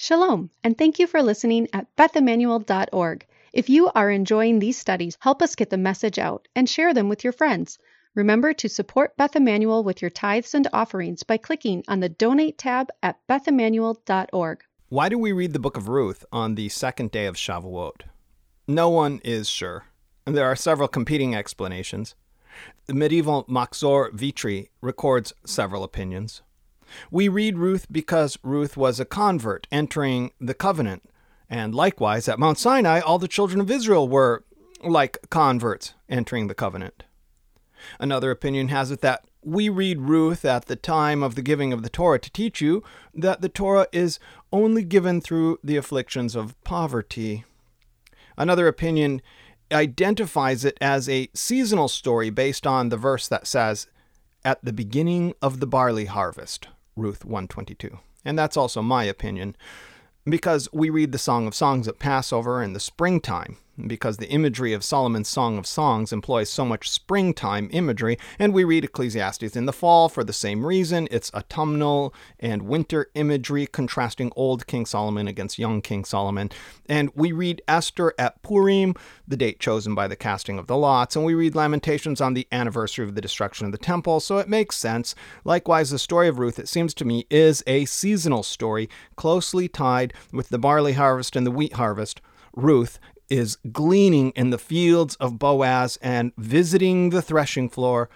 Shalom, and thank you for listening at bethemmanuel.org. If you are enjoying these studies, help us get the message out and share them with your friends. Remember to support Beth Emanuel with your tithes and offerings by clicking on the Donate tab at bethemmanuel.org. Why do we read the book of Ruth on the second day of Shavuot? No one is sure. And there are several competing explanations. The medieval Machzor Vitry records several opinions. We read Ruth because Ruth was a convert entering the covenant, and likewise at Mount Sinai, all the children of Israel were like converts entering the covenant. Another opinion has it that we read Ruth at the time of the giving of the Torah to teach you that the Torah is only given through the afflictions of poverty. Another opinion identifies it as a seasonal story based on the verse that says, At the beginning of the barley harvest, Ruth 122. And that's also my opinion because we read the Song of Songs at Passover in the springtime, because the imagery of Solomon's Song of Songs employs so much springtime imagery, and we read Ecclesiastes in the fall for the same reason. It's autumnal and winter imagery contrasting old King Solomon against young King Solomon. And we read Esther at Purim, the date chosen by the casting of the lots, and we read Lamentations on the anniversary of the destruction of the temple, so it makes sense. Likewise, the story of Ruth, it seems to me, is a seasonal story closely tied with the barley harvest and the wheat harvest. Ruth is gleaning in the fields of Boaz and visiting the threshing floor.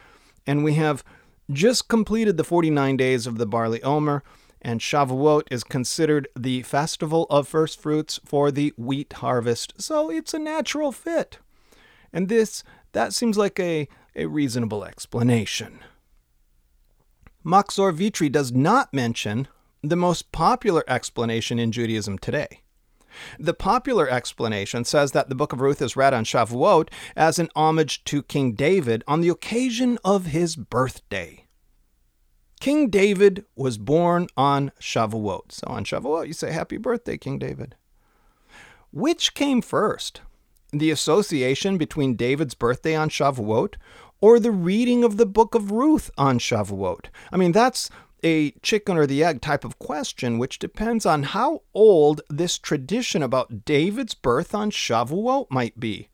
And we have just completed the 49 days of the barley omer, and Shavuot is considered the festival of first fruits for the wheat harvest. So it's a natural fit. And this, that seems like a, a reasonable explanation. Machzor Vitry does not mention the most popular explanation in Judaism today. The popular explanation says that the book of Ruth is read on Shavuot as an homage to King David on the occasion of his birthday. King David was born on Shavuot. So on Shavuot, you say, Happy birthday, King David. Which came first? The association between David's birthday on Shavuot or the reading of the book of Ruth on Shavuot? I mean, that's a chicken or the egg type of question, which depends on how old this tradition about David's birth on Shavuot might be.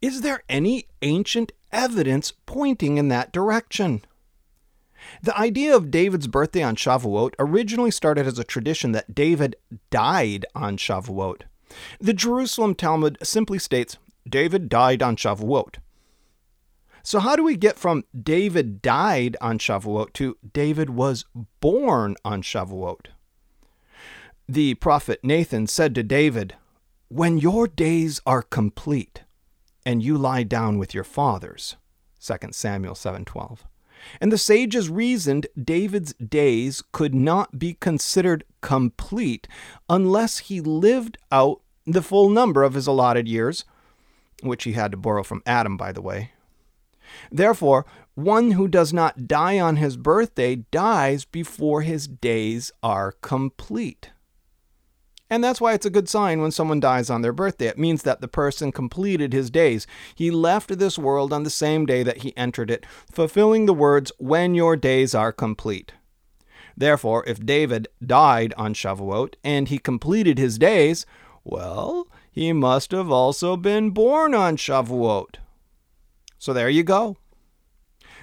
Is there any ancient evidence pointing in that direction? The idea of David's birthday on Shavuot originally started as a tradition that David died on Shavuot. The Jerusalem Talmud simply states David died on Shavuot. So, how do we get from David died on Shavuot to David was born on Shavuot? The prophet Nathan said to David, When your days are complete and you lie down with your fathers. 2 Samuel 7:12. And the sages reasoned David's days could not be considered complete unless he lived out the full number of his allotted years, which he had to borrow from Adam, by the way, Therefore, one who does not die on his birthday dies before his days are complete. And that's why it's a good sign when someone dies on their birthday. It means that the person completed his days. He left this world on the same day that he entered it, fulfilling the words, when your days are complete. Therefore, if David died on Shavuot and he completed his days, well, he must have also been born on Shavuot. So there you go.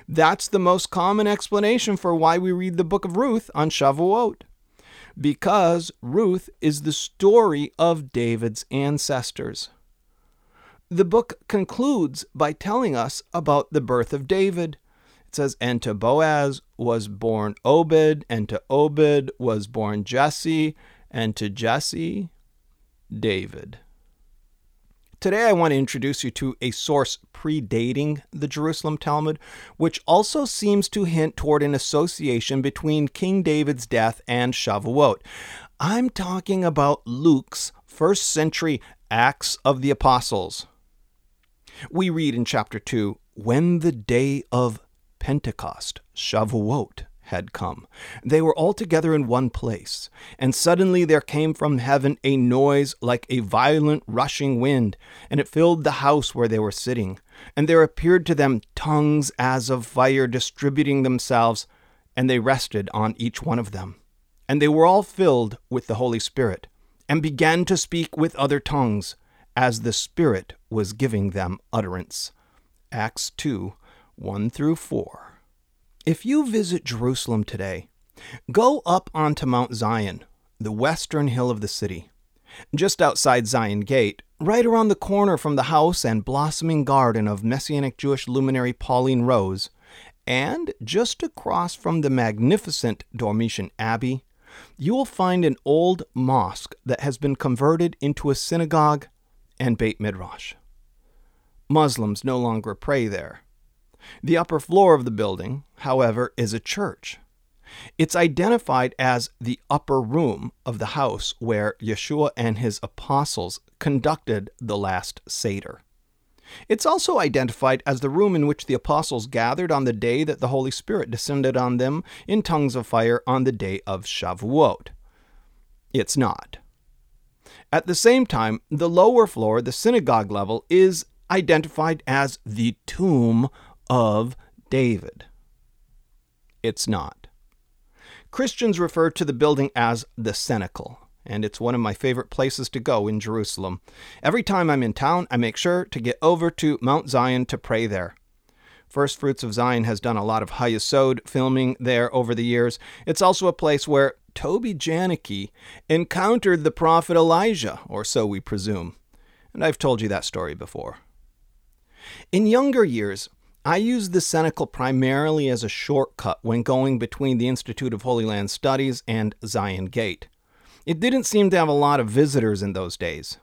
That's the most common explanation for why we read the book of Ruth on Shavuot. Because Ruth is the story of David's ancestors. The book concludes by telling us about the birth of David. It says, And to Boaz was born Obed, and to Obed was born Jesse, and to Jesse, David. Today, I want to introduce you to a source predating the Jerusalem Talmud, which also seems to hint toward an association between King David's death and Shavuot. I'm talking about Luke's first century Acts of the Apostles. We read in chapter 2 when the day of Pentecost, Shavuot, had come. They were all together in one place, and suddenly there came from heaven a noise like a violent rushing wind, and it filled the house where they were sitting. And there appeared to them tongues as of fire distributing themselves, and they rested on each one of them. And they were all filled with the Holy Spirit, and began to speak with other tongues as the Spirit was giving them utterance. Acts 2 1 through 4. If you visit Jerusalem today, go up onto Mount Zion, the western hill of the city. Just outside Zion Gate, right around the corner from the house and blossoming garden of Messianic Jewish luminary Pauline Rose, and just across from the magnificent Dormition Abbey, you will find an old mosque that has been converted into a synagogue and Beit Midrash. Muslims no longer pray there. The upper floor of the building, however, is a church. It's identified as the upper room of the house where Yeshua and his apostles conducted the last Seder. It's also identified as the room in which the apostles gathered on the day that the Holy Spirit descended on them in tongues of fire on the day of Shavuot. It's not. At the same time, the lower floor, the synagogue level, is identified as the tomb of David. It's not. Christians refer to the building as the cenacle and it's one of my favorite places to go in Jerusalem. Every time I'm in town, I make sure to get over to Mount Zion to pray there. First Fruits of Zion has done a lot of HaYesod filming there over the years. It's also a place where Toby Janicki encountered the prophet Elijah, or so we presume. And I've told you that story before. In younger years, I used the cenacle primarily as a shortcut when going between the Institute of Holy Land Studies and Zion Gate. It didn't seem to have a lot of visitors in those days.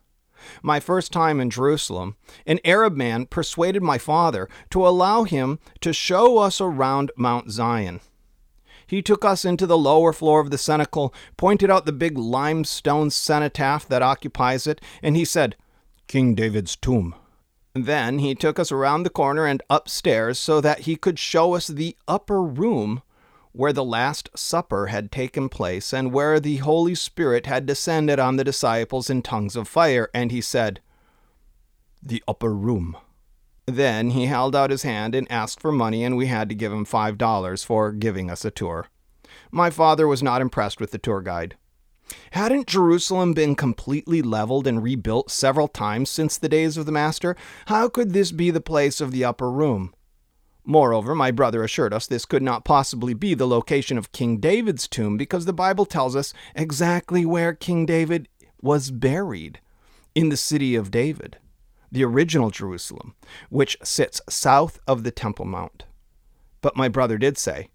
My first time in Jerusalem, an Arab man persuaded my father to allow him to show us around Mount Zion. He took us into the lower floor of the cenacle, pointed out the big limestone cenotaph that occupies it, and he said, King David's tomb. Then he took us around the corner and upstairs so that he could show us the upper room where the Last Supper had taken place and where the Holy Spirit had descended on the disciples in tongues of fire, and he said, The upper room. Then he held out his hand and asked for money, and we had to give him five dollars for giving us a tour. My father was not impressed with the tour guide. Hadn't Jerusalem been completely leveled and rebuilt several times since the days of the Master? How could this be the place of the upper room? Moreover, my brother assured us this could not possibly be the location of King David's tomb because the Bible tells us exactly where King David was buried in the city of David, the original Jerusalem, which sits south of the Temple Mount. But my brother did say,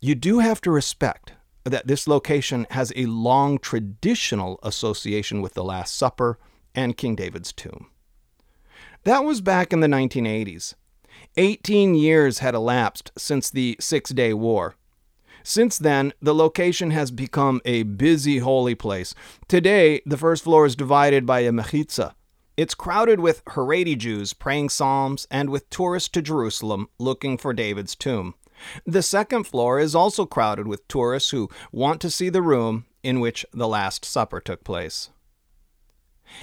You do have to respect that this location has a long traditional association with the Last Supper and King David's tomb. That was back in the 1980s. 18 years had elapsed since the Six Day War. Since then, the location has become a busy holy place. Today, the first floor is divided by a mechitza. It's crowded with Haredi Jews praying psalms and with tourists to Jerusalem looking for David's tomb. The second floor is also crowded with tourists who want to see the room in which the Last Supper took place.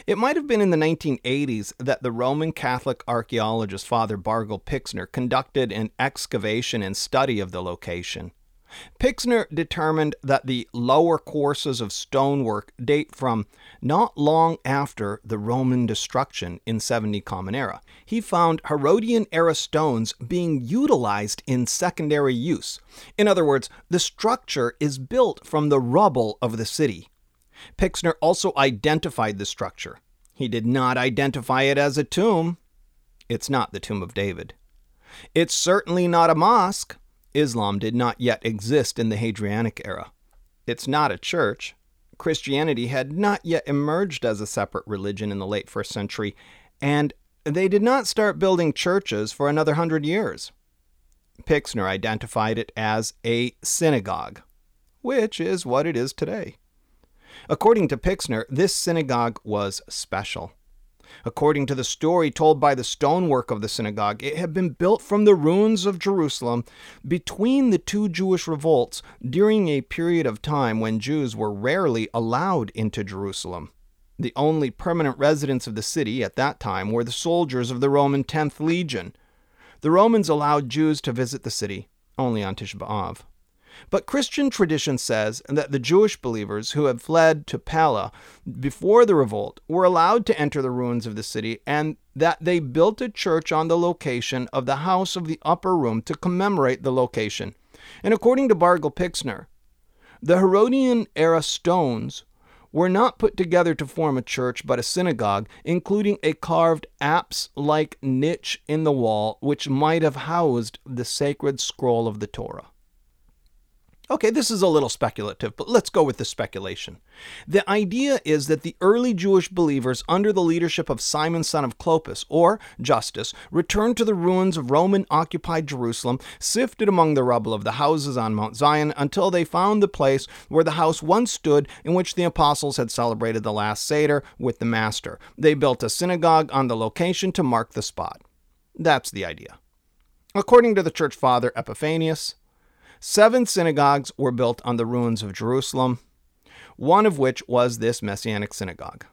It might have been in the 1980s that the Roman Catholic archaeologist Father Bargil Pixner conducted an excavation and study of the location. Pixner determined that the lower courses of stonework date from not long after the Roman destruction in 70 Common Era. He found Herodian era stones being utilized in secondary use. In other words, the structure is built from the rubble of the city. Pixner also identified the structure. He did not identify it as a tomb. It's not the tomb of David. It's certainly not a mosque. Islam did not yet exist in the Hadrianic era. It's not a church. Christianity had not yet emerged as a separate religion in the late first century, and they did not start building churches for another hundred years. Pixner identified it as a synagogue, which is what it is today. According to Pixner, this synagogue was special. According to the story told by the stonework of the synagogue, it had been built from the ruins of Jerusalem between the two Jewish revolts during a period of time when Jews were rarely allowed into Jerusalem. The only permanent residents of the city at that time were the soldiers of the Roman 10th Legion. The Romans allowed Jews to visit the city only on Tisha B'Av. But Christian tradition says that the Jewish believers who had fled to Pella before the revolt were allowed to enter the ruins of the city and that they built a church on the location of the house of the upper room to commemorate the location. And according to Bargil Pixner, the Herodian era stones were not put together to form a church but a synagogue, including a carved apse like niche in the wall which might have housed the sacred scroll of the Torah. Okay, this is a little speculative, but let's go with the speculation. The idea is that the early Jewish believers, under the leadership of Simon son of Clopas, or Justus, returned to the ruins of Roman occupied Jerusalem, sifted among the rubble of the houses on Mount Zion until they found the place where the house once stood in which the apostles had celebrated the last Seder with the Master. They built a synagogue on the location to mark the spot. That's the idea. According to the church father Epiphanius, Seven synagogues were built on the ruins of Jerusalem, one of which was this Messianic synagogue.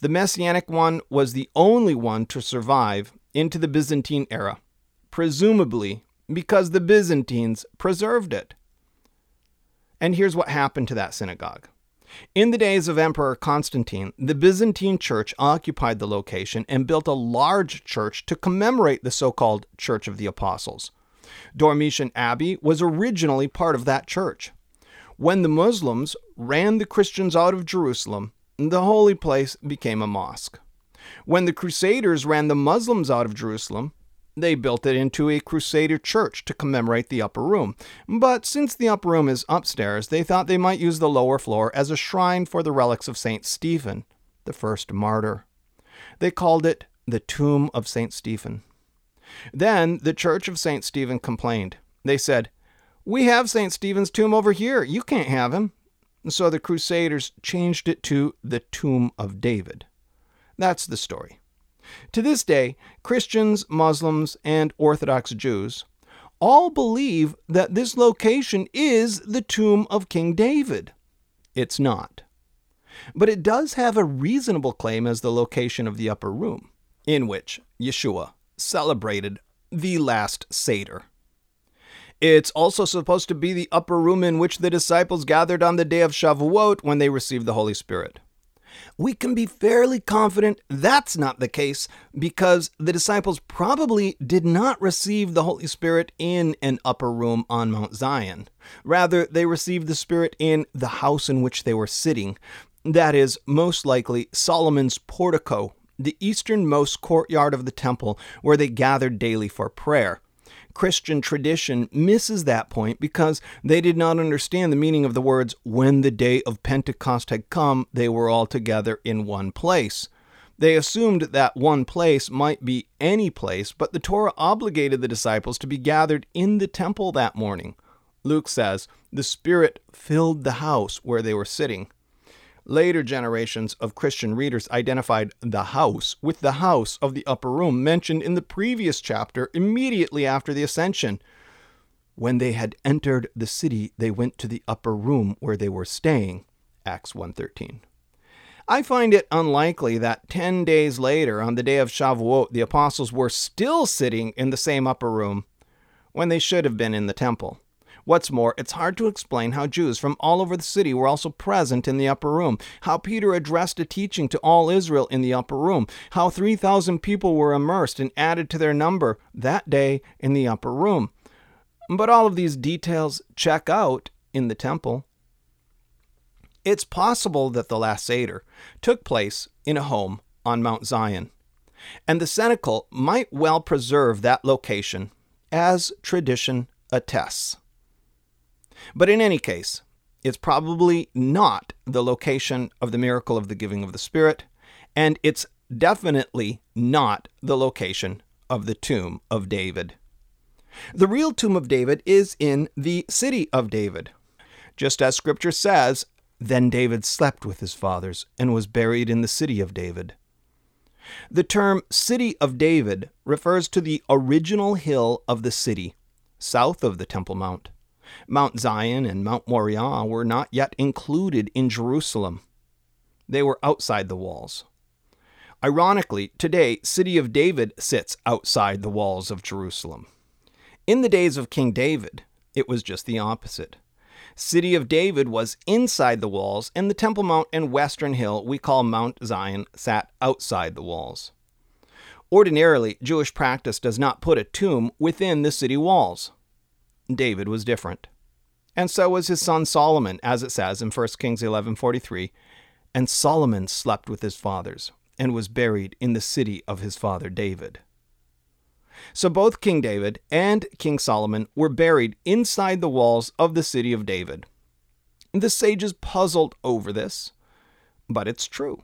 The Messianic one was the only one to survive into the Byzantine era, presumably because the Byzantines preserved it. And here's what happened to that synagogue. In the days of Emperor Constantine, the Byzantine Church occupied the location and built a large church to commemorate the so called Church of the Apostles. Dormition Abbey was originally part of that church. When the Muslims ran the Christians out of Jerusalem, the holy place became a mosque. When the Crusaders ran the Muslims out of Jerusalem, they built it into a Crusader church to commemorate the upper room. But since the upper room is upstairs, they thought they might use the lower floor as a shrine for the relics of St. Stephen, the first martyr. They called it the Tomb of St. Stephen. Then the Church of St. Stephen complained. They said, We have St. Stephen's tomb over here. You can't have him. So the Crusaders changed it to the Tomb of David. That's the story. To this day, Christians, Muslims, and Orthodox Jews all believe that this location is the tomb of King David. It's not. But it does have a reasonable claim as the location of the upper room, in which Yeshua celebrated the last Seder. It's also supposed to be the upper room in which the disciples gathered on the day of Shavuot when they received the Holy Spirit. We can be fairly confident that's not the case because the disciples probably did not receive the Holy Spirit in an upper room on Mount Zion. Rather, they received the Spirit in the house in which they were sitting. That is, most likely, Solomon's portico the easternmost courtyard of the temple where they gathered daily for prayer. Christian tradition misses that point because they did not understand the meaning of the words, when the day of Pentecost had come, they were all together in one place. They assumed that one place might be any place, but the Torah obligated the disciples to be gathered in the temple that morning. Luke says, the Spirit filled the house where they were sitting. Later generations of Christian readers identified the house with the house of the upper room mentioned in the previous chapter immediately after the ascension. When they had entered the city, they went to the upper room where they were staying. Acts 1:13. I find it unlikely that 10 days later on the day of Shavuot the apostles were still sitting in the same upper room when they should have been in the temple. What's more, it's hard to explain how Jews from all over the city were also present in the upper room, how Peter addressed a teaching to all Israel in the upper room, how 3,000 people were immersed and added to their number that day in the upper room. But all of these details check out in the temple. It's possible that the last Seder took place in a home on Mount Zion, and the cenacle might well preserve that location as tradition attests. But in any case, it's probably not the location of the miracle of the giving of the Spirit, and it's definitely not the location of the tomb of David. The real tomb of David is in the city of David. Just as Scripture says, then David slept with his fathers and was buried in the city of David. The term City of David refers to the original hill of the city, south of the Temple Mount. Mount Zion and Mount Moriah were not yet included in Jerusalem. They were outside the walls. Ironically, today, City of David sits outside the walls of Jerusalem. In the days of King David, It was just the opposite. City of David was inside the walls, and the Temple Mount and Western Hill we call Mount Zion sat outside the walls. Ordinarily, Jewish practice does not put a tomb within the city walls. David was different. And so was his son Solomon, as it says in 1 Kings 11:43, and Solomon slept with his fathers and was buried in the city of his father David. So both King David and King Solomon were buried inside the walls of the city of David. The sages puzzled over this, but it's true.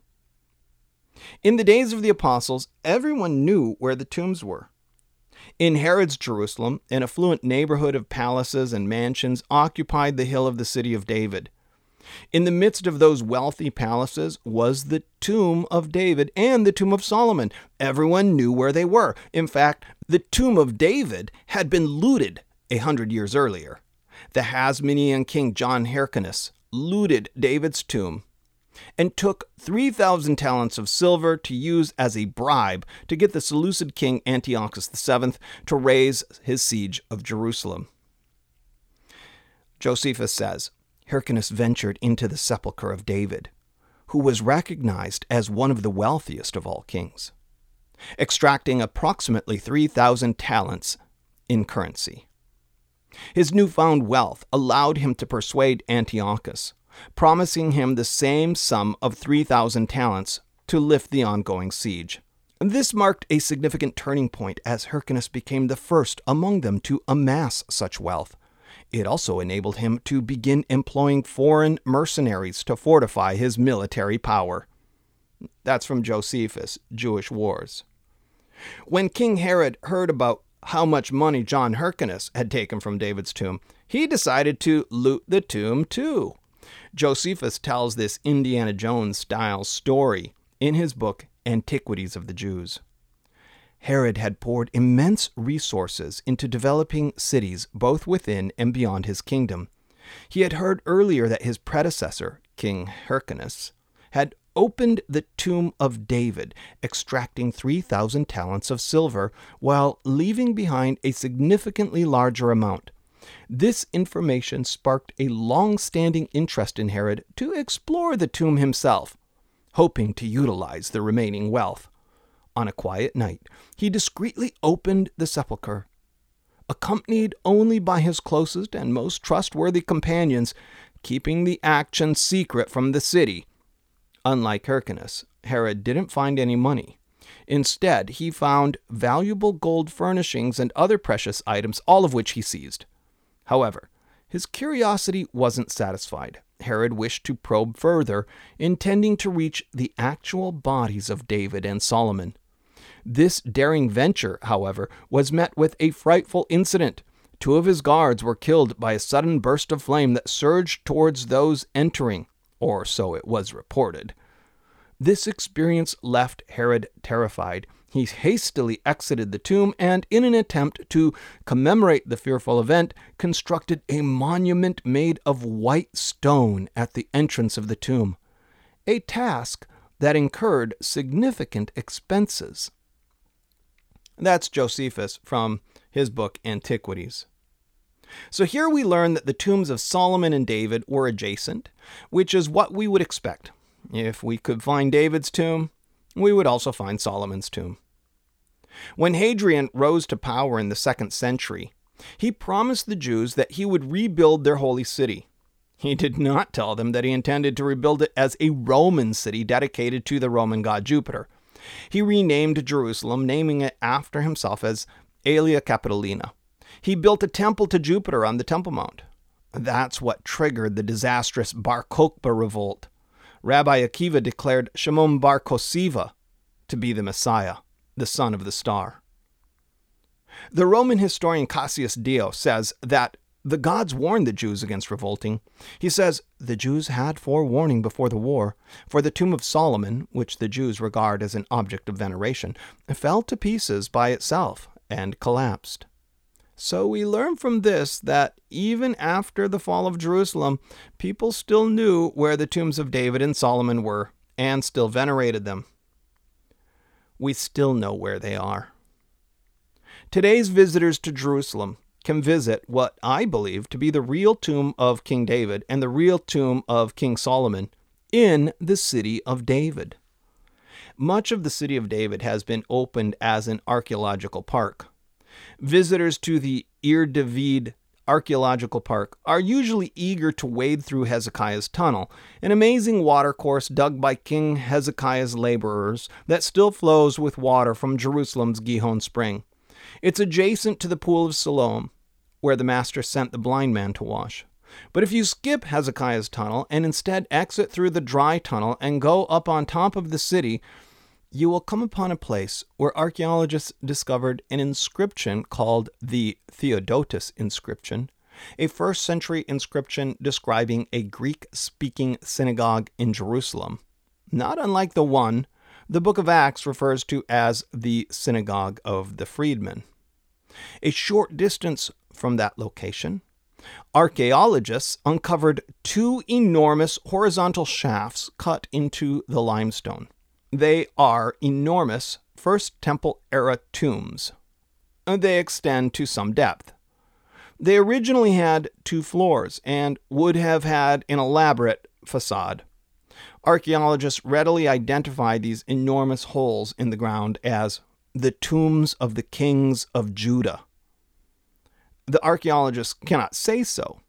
In the days of the apostles, everyone knew where the tombs were. In Herod's Jerusalem, an affluent neighborhood of palaces and mansions occupied the hill of the city of David. In the midst of those wealthy palaces was the tomb of David and the tomb of Solomon. Everyone knew where they were. In fact, the tomb of David had been looted a hundred years earlier. The Hasmonean king John Hyrcanus looted David's tomb and took 3,000 talents of silver to use as a bribe to get the Seleucid king Antiochus VII to raise his siege of Jerusalem. Josephus says Hyrcanus ventured into the sepulchre of David, who was recognized as one of the wealthiest of all kings, extracting approximately 3,000 talents in currency. His newfound wealth allowed him to persuade Antiochus, promising him the same sum of 3,000 talents to lift the ongoing siege. This marked a significant turning point as Hyrcanus became the first among them to amass such wealth it also enabled him to begin employing foreign mercenaries to fortify his military power. That's from Josephus, Jewish Wars. When King Herod heard about how much money John Hyrcanus had taken from David's tomb, he decided to loot the tomb too. Josephus tells this Indiana Jones style story in his book Antiquities of the Jews. Herod had poured immense resources into developing cities both within and beyond his kingdom. He had heard earlier that his predecessor, King Hyrcanus, had opened the tomb of David, extracting 3,000 talents of silver, while leaving behind a significantly larger amount. This information sparked a long standing interest in Herod to explore the tomb himself, hoping to utilize the remaining wealth on a quiet night, he discreetly opened the sepulchre. Accompanied only by his closest and most trustworthy companions, keeping the action secret from the city. Unlike Hyrcanus, Herod didn't find any money. Instead, he found valuable gold furnishings and other precious items, all of which he seized. However, his curiosity wasn't satisfied. Herod wished to probe further, intending to reach the actual bodies of David and Solomon. This daring venture, however, was met with a frightful incident. Two of his guards were killed by a sudden burst of flame that surged towards those entering, or so it was reported. This experience left Herod terrified. He hastily exited the tomb and, in an attempt to commemorate the fearful event, constructed a monument made of white stone at the entrance of the tomb, a task that incurred significant expenses. That's Josephus from his book Antiquities. So here we learn that the tombs of Solomon and David were adjacent, which is what we would expect. If we could find David's tomb, we would also find Solomon's tomb. When Hadrian rose to power in the second century, he promised the Jews that he would rebuild their holy city. He did not tell them that he intended to rebuild it as a Roman city dedicated to the Roman god Jupiter. He renamed Jerusalem, naming it after himself as Aelia Capitolina. He built a temple to Jupiter on the Temple Mount. That's what triggered the disastrous Bar Kokhba revolt. Rabbi Akiva declared Shimon Bar Kosiva to be the Messiah, the son of the star. The Roman historian Cassius Dio says that the gods warned the Jews against revolting. He says, The Jews had forewarning before the war, for the tomb of Solomon, which the Jews regard as an object of veneration, fell to pieces by itself and collapsed. So we learn from this that even after the fall of Jerusalem, people still knew where the tombs of David and Solomon were and still venerated them. We still know where they are. Today's visitors to Jerusalem can visit what I believe to be the real tomb of King David and the real tomb of King Solomon in the city of David. Much of the city of David has been opened as an archaeological park. Visitors to the Ir David Archaeological Park are usually eager to wade through Hezekiah's tunnel, an amazing watercourse dug by King Hezekiah's laborers that still flows with water from Jerusalem's Gihon spring. It's adjacent to the pool of Siloam, where the master sent the blind man to wash. But if you skip Hezekiah's tunnel and instead exit through the dry tunnel and go up on top of the city, you will come upon a place where archaeologists discovered an inscription called the Theodotus inscription, a first century inscription describing a Greek speaking synagogue in Jerusalem, not unlike the one the book of Acts refers to as the synagogue of the freedmen. A short distance from that location, archaeologists uncovered two enormous horizontal shafts cut into the limestone. They are enormous First Temple era tombs. They extend to some depth. They originally had two floors and would have had an elaborate facade. Archaeologists readily identify these enormous holes in the ground as the tombs of the kings of Judah. The archaeologists cannot say so,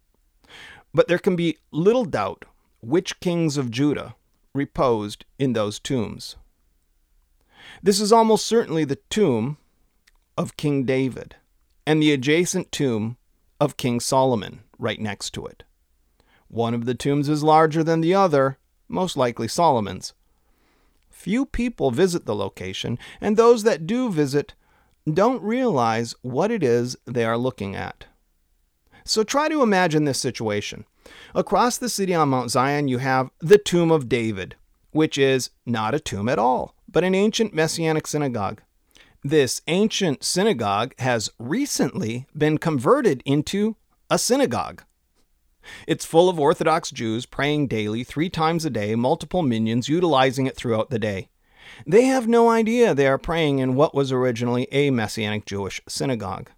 but there can be little doubt which kings of Judah reposed in those tombs. This is almost certainly the tomb of King David and the adjacent tomb of King Solomon right next to it. One of the tombs is larger than the other, most likely Solomon's. Few people visit the location, and those that do visit don't realize what it is they are looking at. So try to imagine this situation. Across the city on Mount Zion, you have the Tomb of David, which is not a tomb at all, but an ancient messianic synagogue. This ancient synagogue has recently been converted into a synagogue. It's full of Orthodox Jews praying daily, three times a day, multiple minions utilizing it throughout the day. They have no idea they are praying in what was originally a Messianic Jewish synagogue.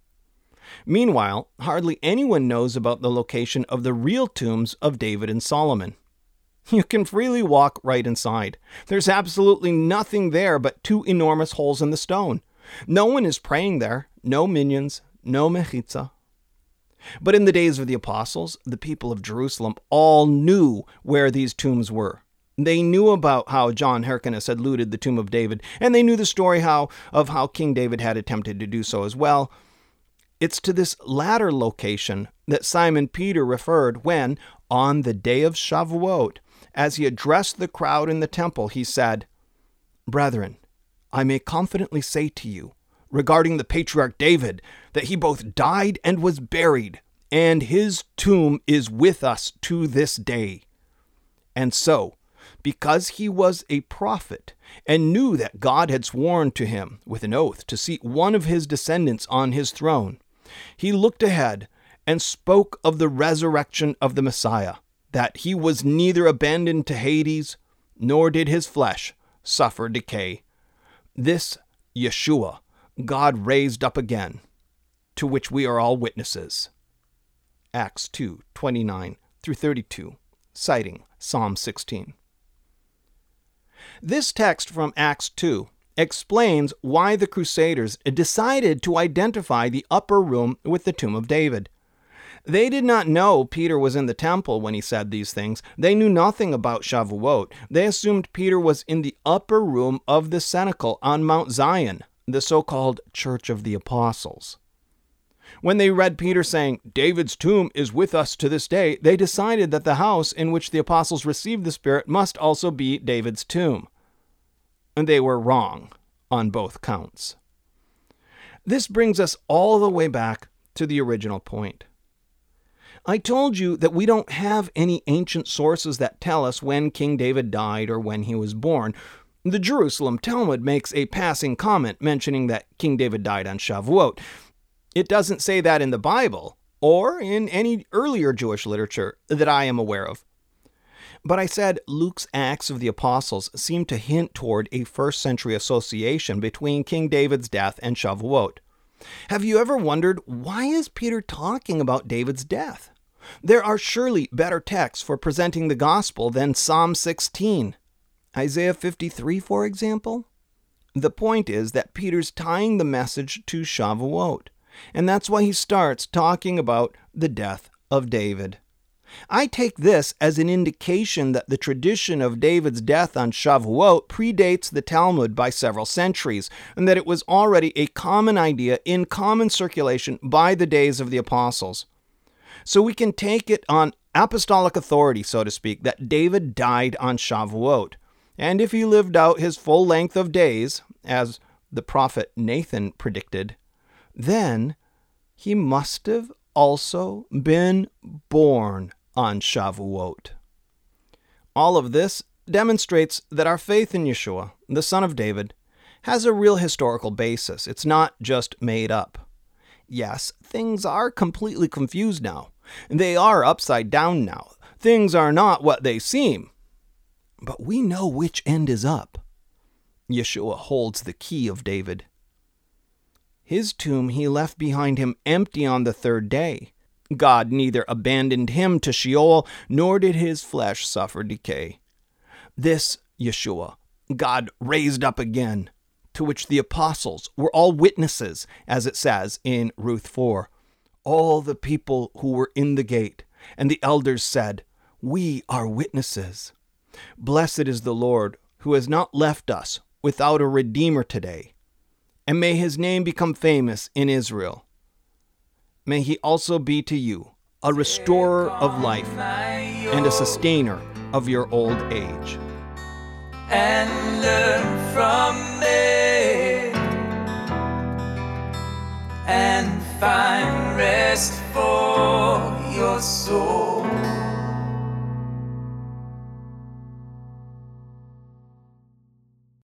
Meanwhile, hardly anyone knows about the location of the real tombs of David and Solomon. You can freely walk right inside. There's absolutely nothing there but two enormous holes in the stone. No one is praying there, no minions, no mechitza. But in the days of the apostles, the people of Jerusalem all knew where these tombs were. They knew about how John Hyrcanus had looted the tomb of David, and they knew the story how of how King David had attempted to do so as well. It's to this latter location that Simon Peter referred when, on the day of Shavuot, as he addressed the crowd in the temple, he said, Brethren, I may confidently say to you, regarding the patriarch David, that he both died and was buried, and his tomb is with us to this day. And so, because he was a prophet and knew that God had sworn to him with an oath to seat one of his descendants on his throne, he looked ahead and spoke of the resurrection of the Messiah that he was neither abandoned to Hades, nor did his flesh suffer decay. This Yeshua God raised up again, to which we are all witnesses. Acts 2 29 through 32, citing Psalm 16. This text from Acts 2 explains why the Crusaders decided to identify the upper room with the tomb of David. They did not know Peter was in the temple when he said these things. They knew nothing about Shavuot. They assumed Peter was in the upper room of the cenacle on Mount Zion, the so called Church of the Apostles. When they read Peter saying, David's tomb is with us to this day, they decided that the house in which the apostles received the Spirit must also be David's tomb. And they were wrong on both counts. This brings us all the way back to the original point. I told you that we don't have any ancient sources that tell us when King David died or when he was born. The Jerusalem Talmud makes a passing comment mentioning that King David died on Shavuot. It doesn't say that in the Bible or in any earlier Jewish literature that I am aware of. But I said Luke's Acts of the Apostles seem to hint toward a first century association between King David's death and Shavuot. Have you ever wondered why is Peter talking about David's death? There are surely better texts for presenting the gospel than Psalm 16. Isaiah 53, for example? The point is that Peter's tying the message to Shavuot, and that's why he starts talking about the death of David. I take this as an indication that the tradition of David's death on Shavuot predates the Talmud by several centuries, and that it was already a common idea in common circulation by the days of the apostles. So we can take it on apostolic authority, so to speak, that David died on Shavuot. And if he lived out his full length of days, as the prophet Nathan predicted, then he must have also been born on Shavuot. All of this demonstrates that our faith in Yeshua, the Son of David, has a real historical basis. It's not just made up. Yes, things are completely confused now. They are upside down now. Things are not what they seem. But we know which end is up. Yeshua holds the key of David. His tomb he left behind him empty on the third day. God neither abandoned him to Sheol, nor did his flesh suffer decay. This Yeshua God raised up again, to which the apostles were all witnesses, as it says in Ruth 4. All the people who were in the gate and the elders said, We are witnesses. Blessed is the Lord, who has not left us without a Redeemer today. And may his name become famous in Israel may he also be to you a restorer of life and a sustainer of your old age. And learn from me and find rest for your soul.